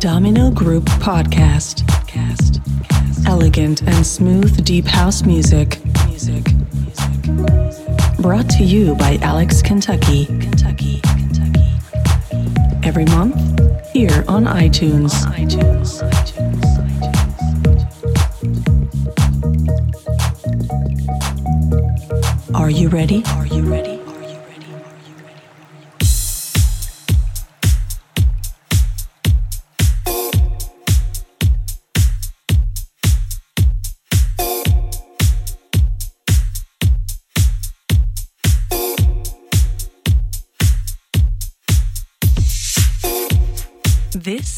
Domino Group podcast. Cast. Elegant and smooth deep house music. Music. Brought to you by Alex Kentucky. Kentucky. Kentucky. Every month here on iTunes. On iTunes. Are you ready? Are you ready?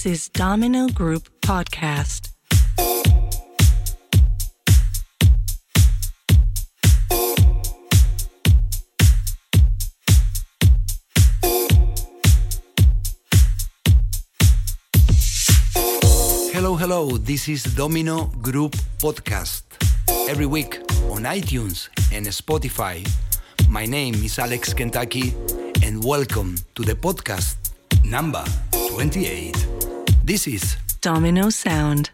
This is Domino Group Podcast. Hello, hello. This is Domino Group Podcast. Every week on iTunes and Spotify. My name is Alex Kentucky, and welcome to the podcast number 28. This is Domino Sound.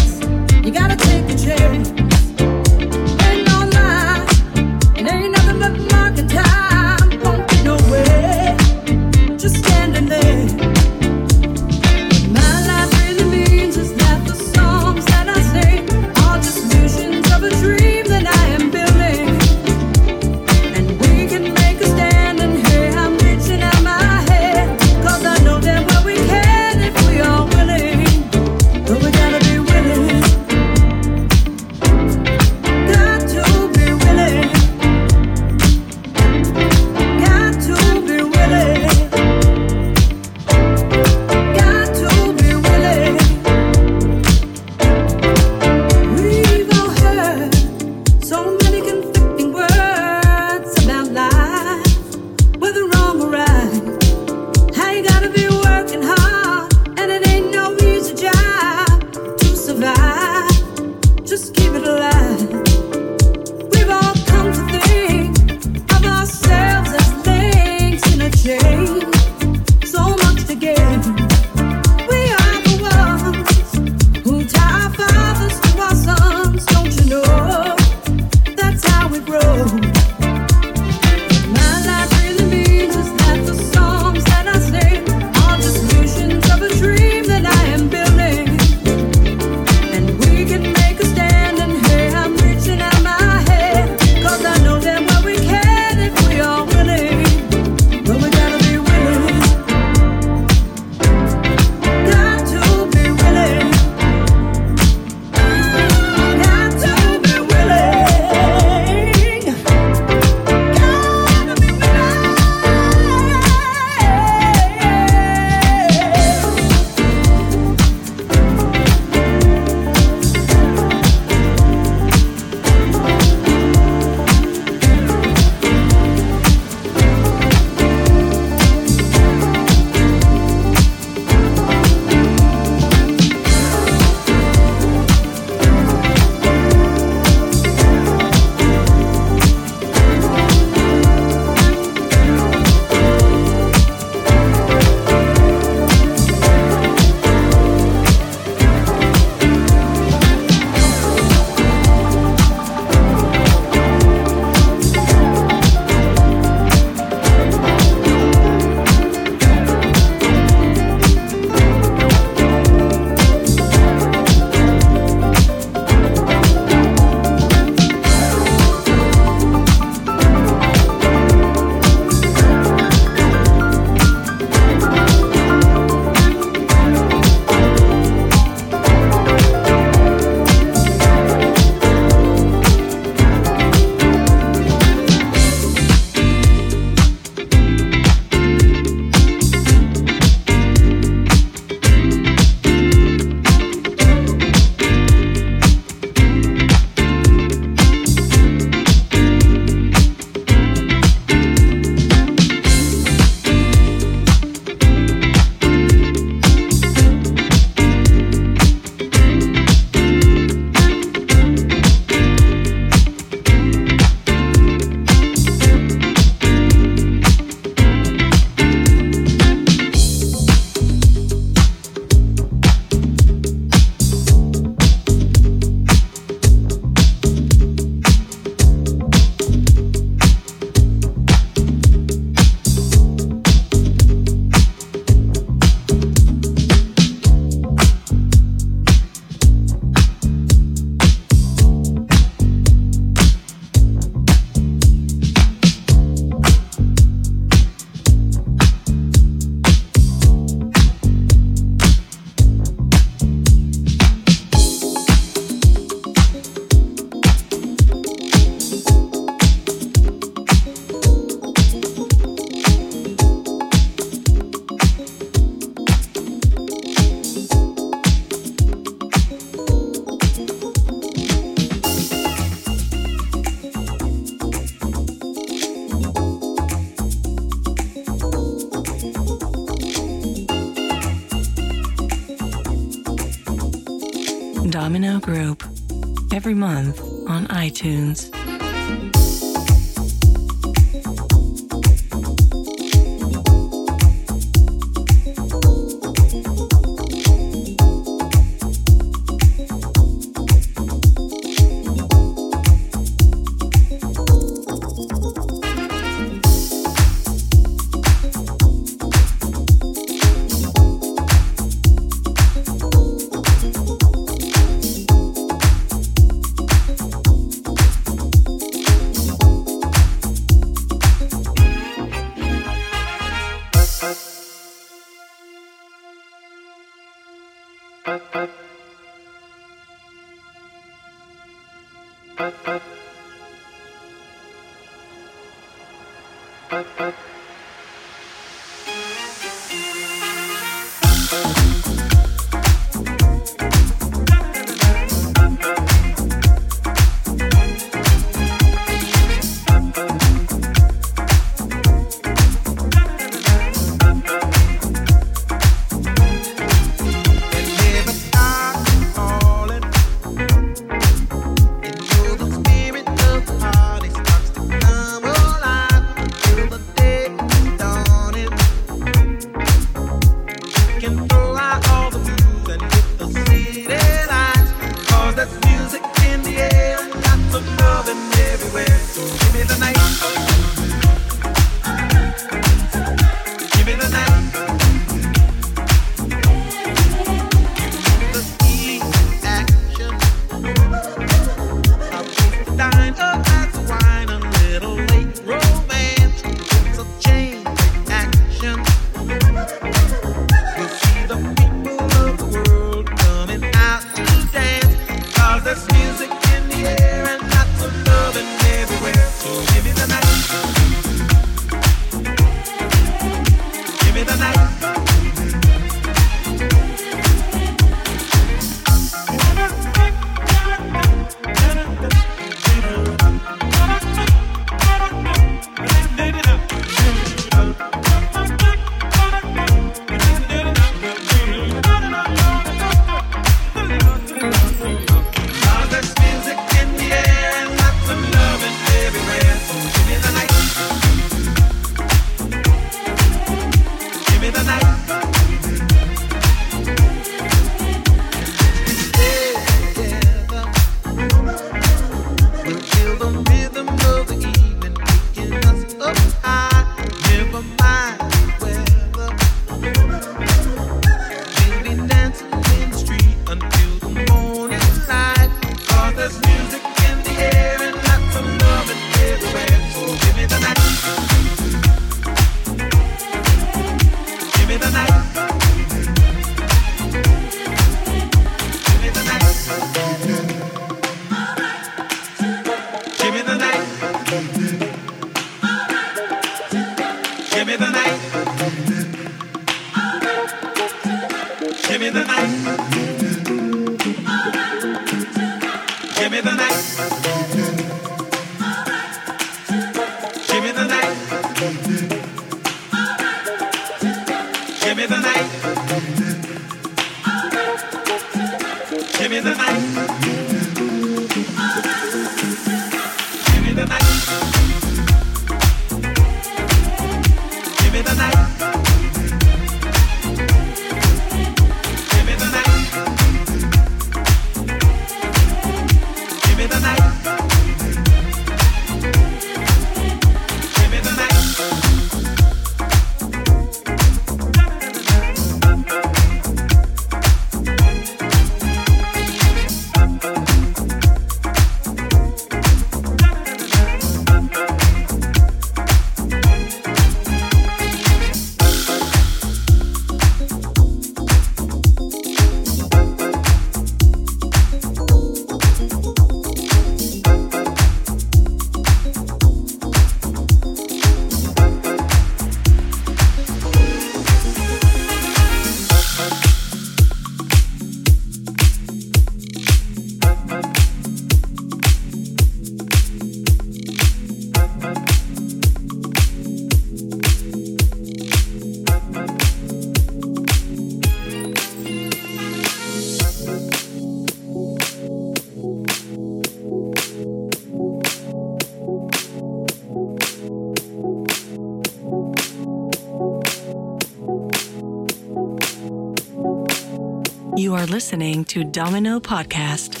To Domino Podcast.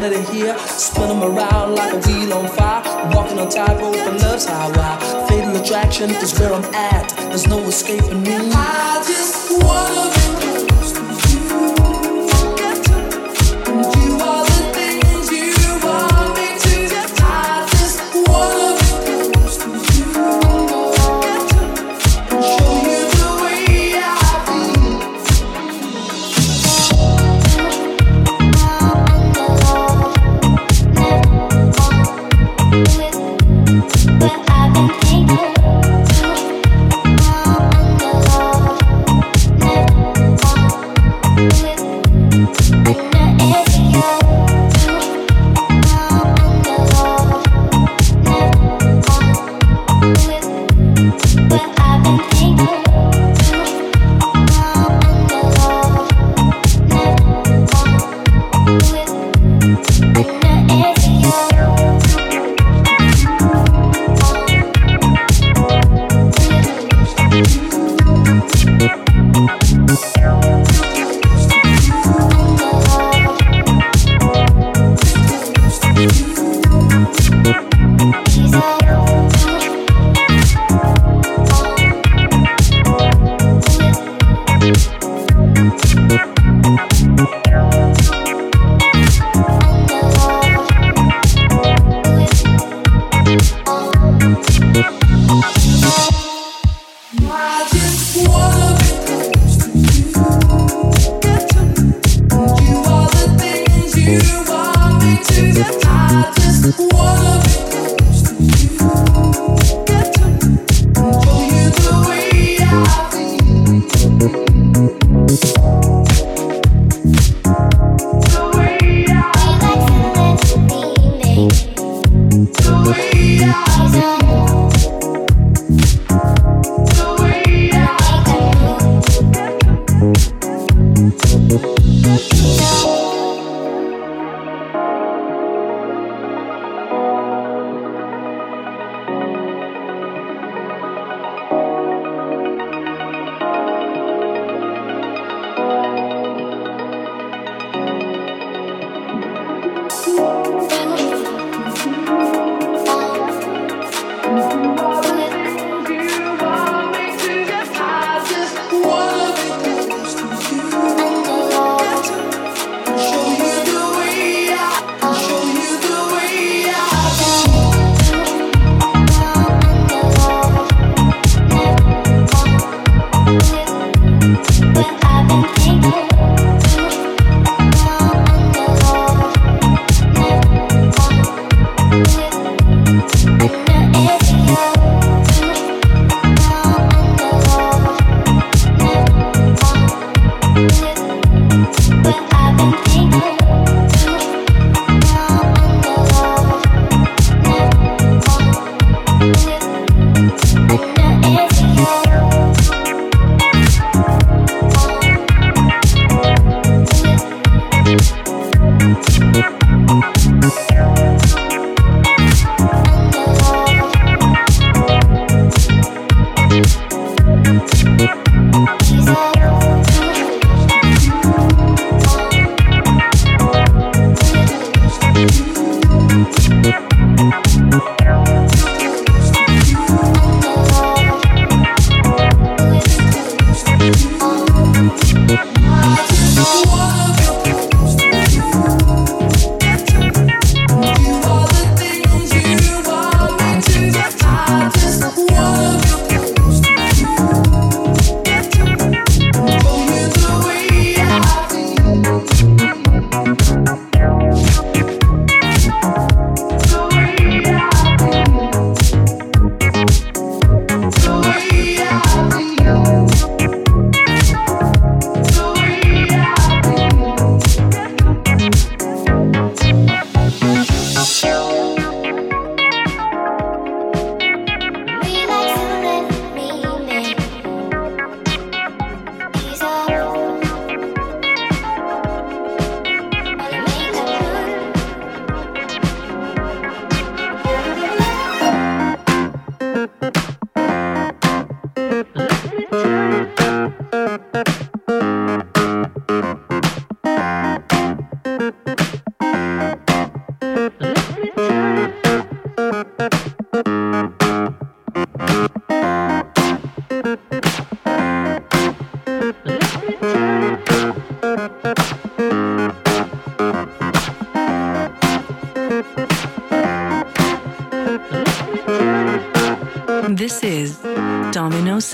wanted to hear. Spin them around like a wheel on fire. Walking on tightrope and love's i Fatal attraction is where I'm at. There's no escaping me. I just wanna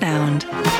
Bye.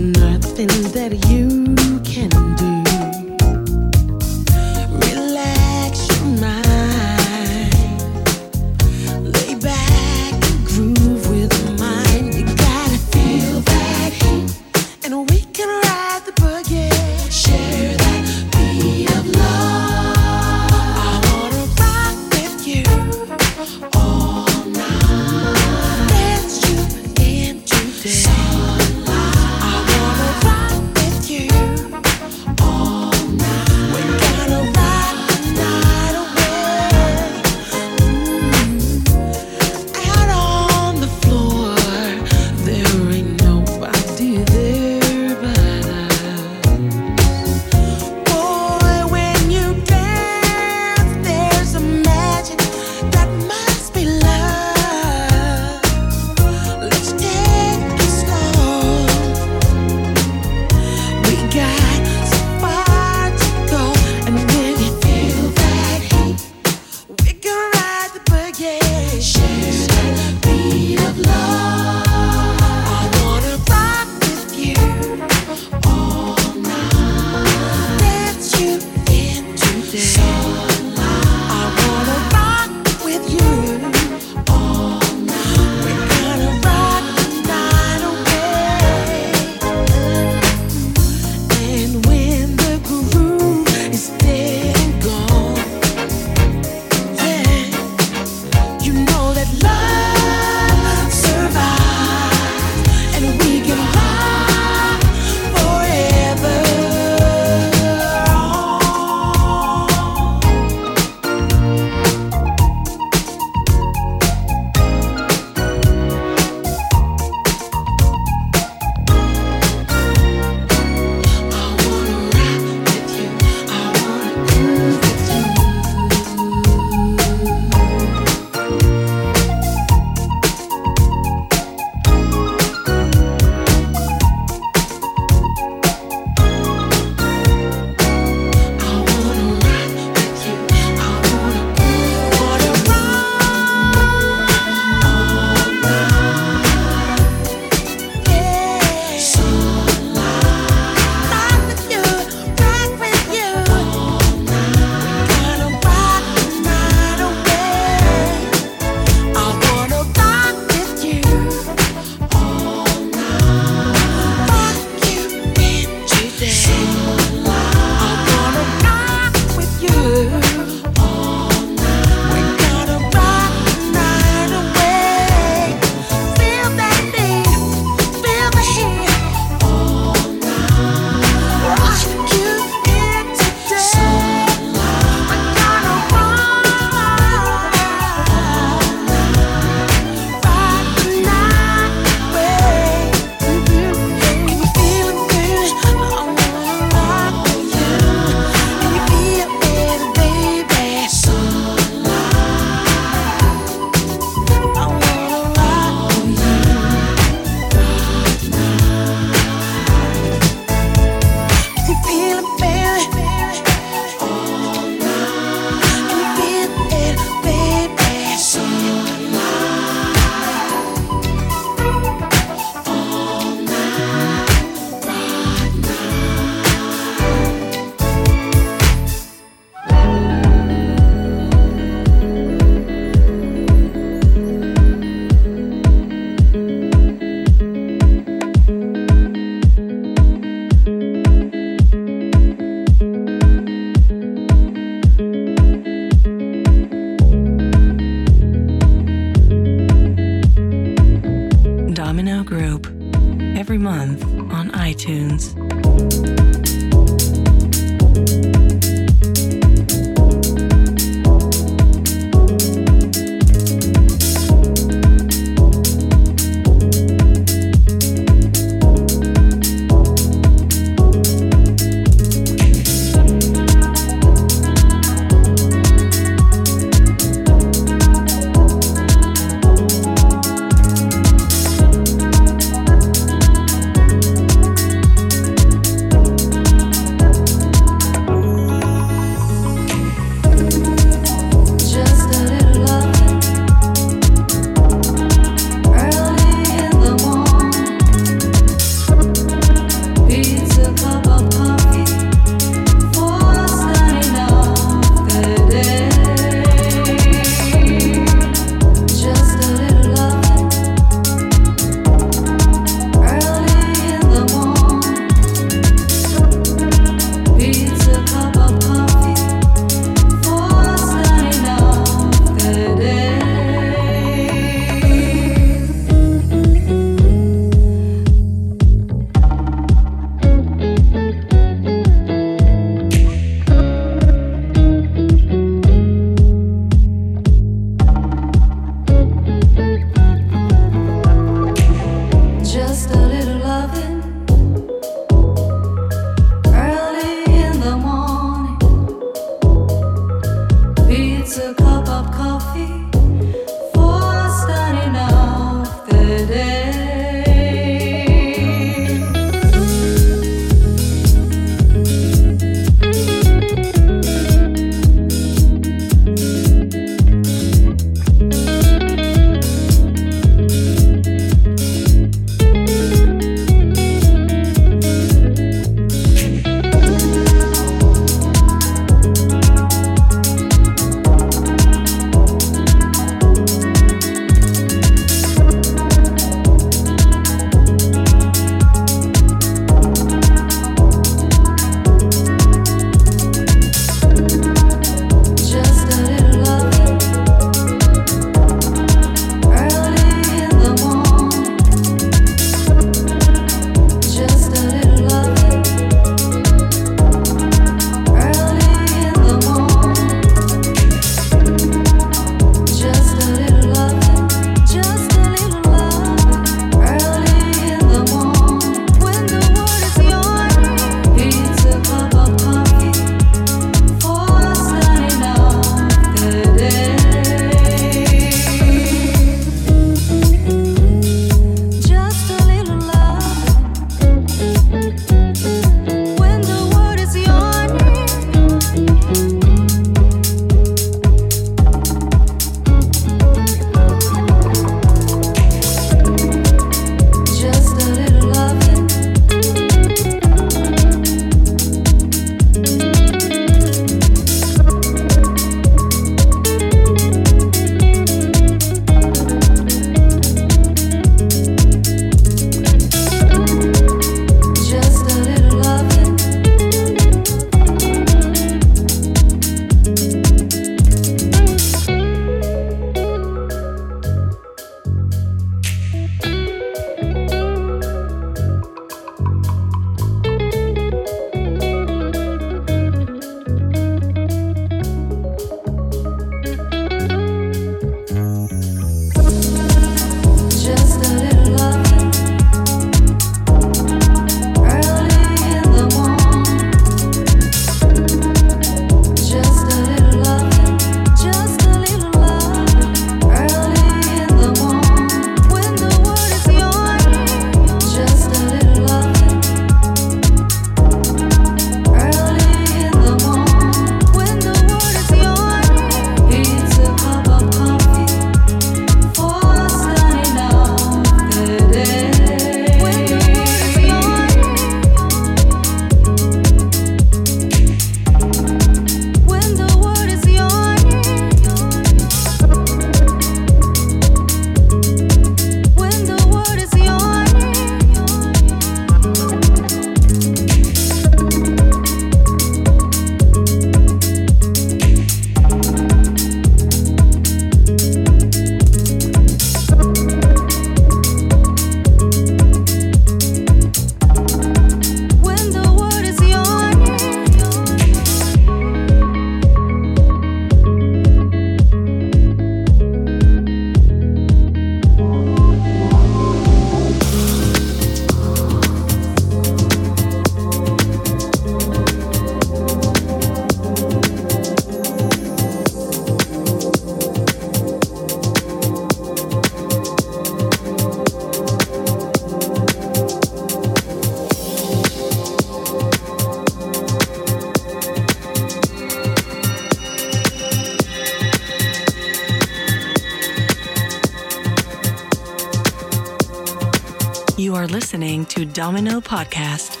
Domino Podcast.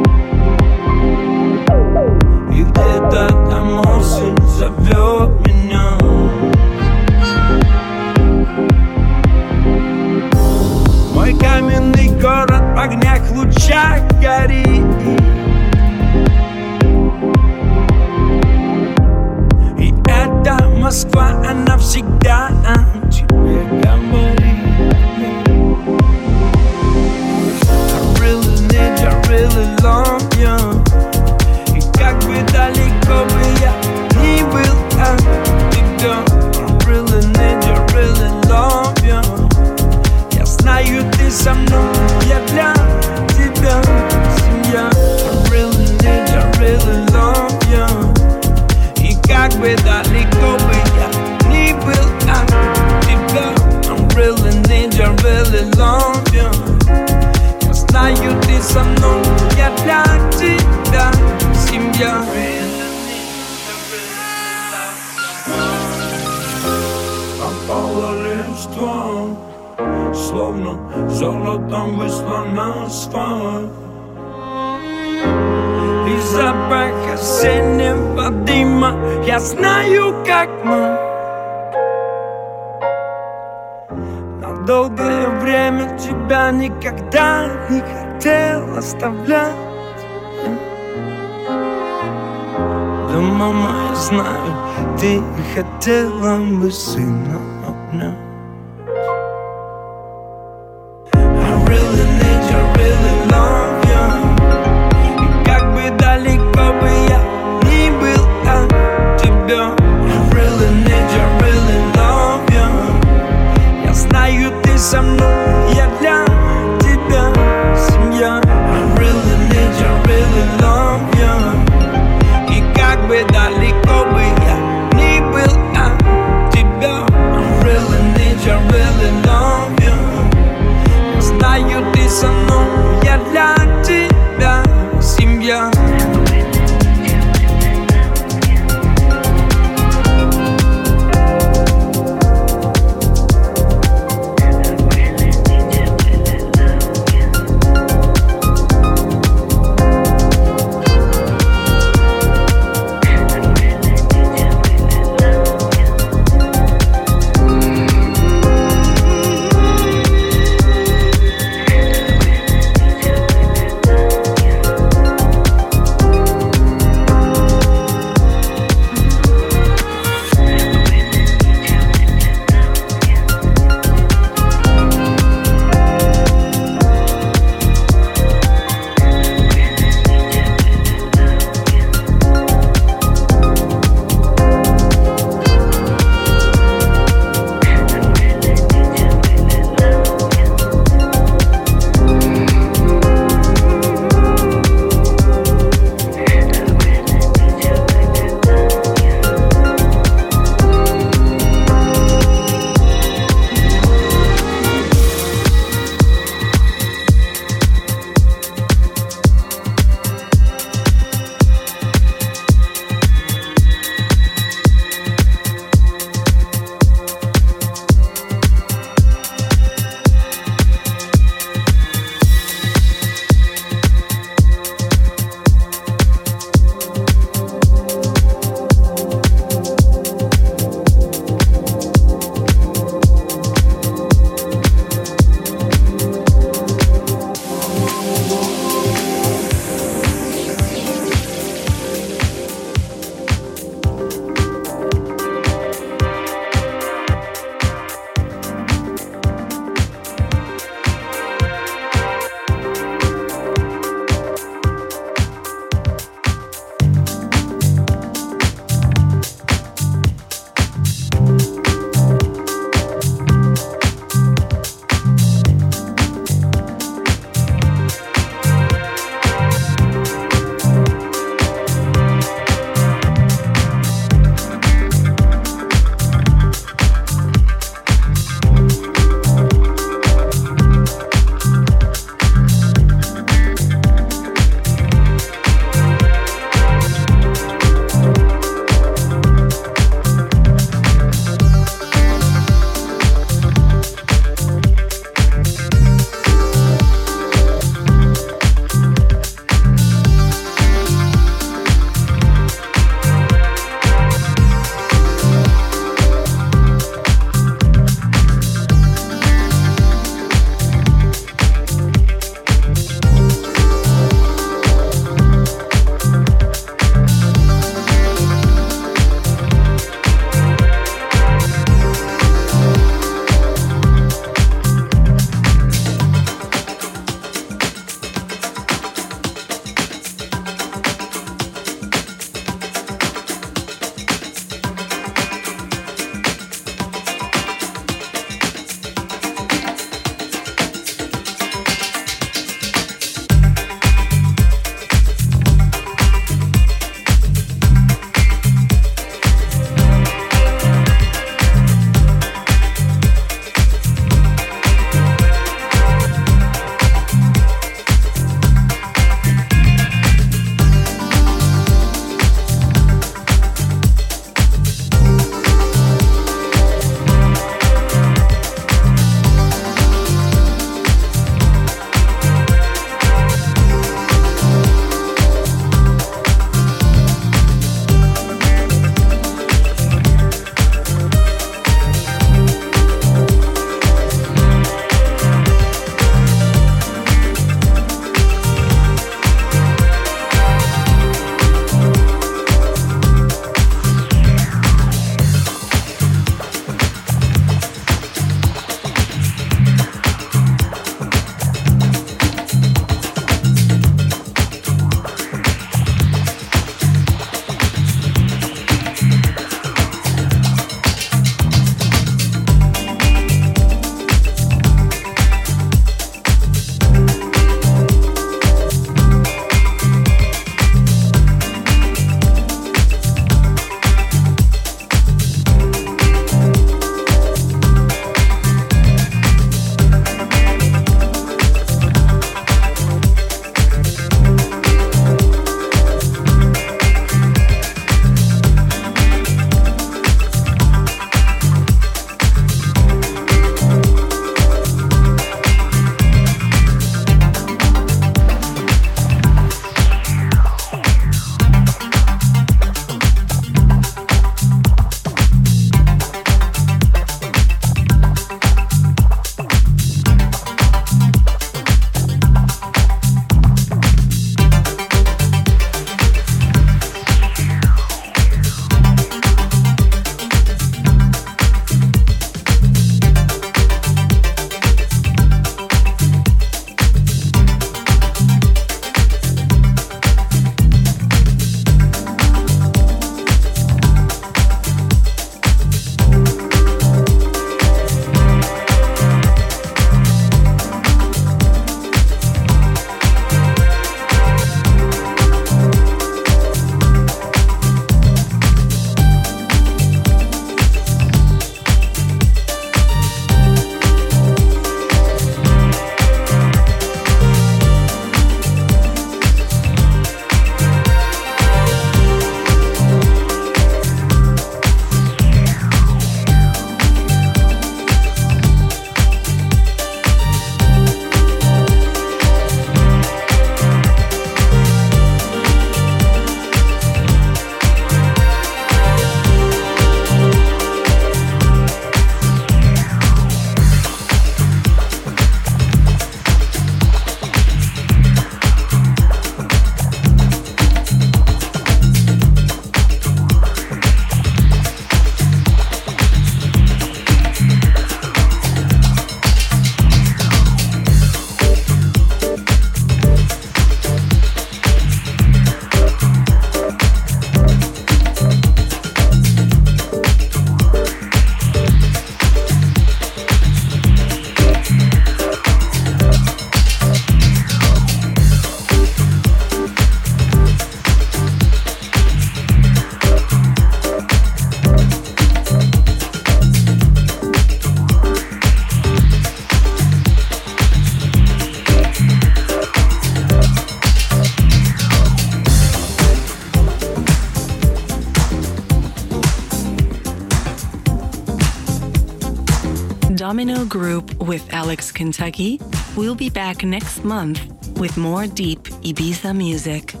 Domino Group with Alex Kentucky. We'll be back next month with more deep Ibiza music.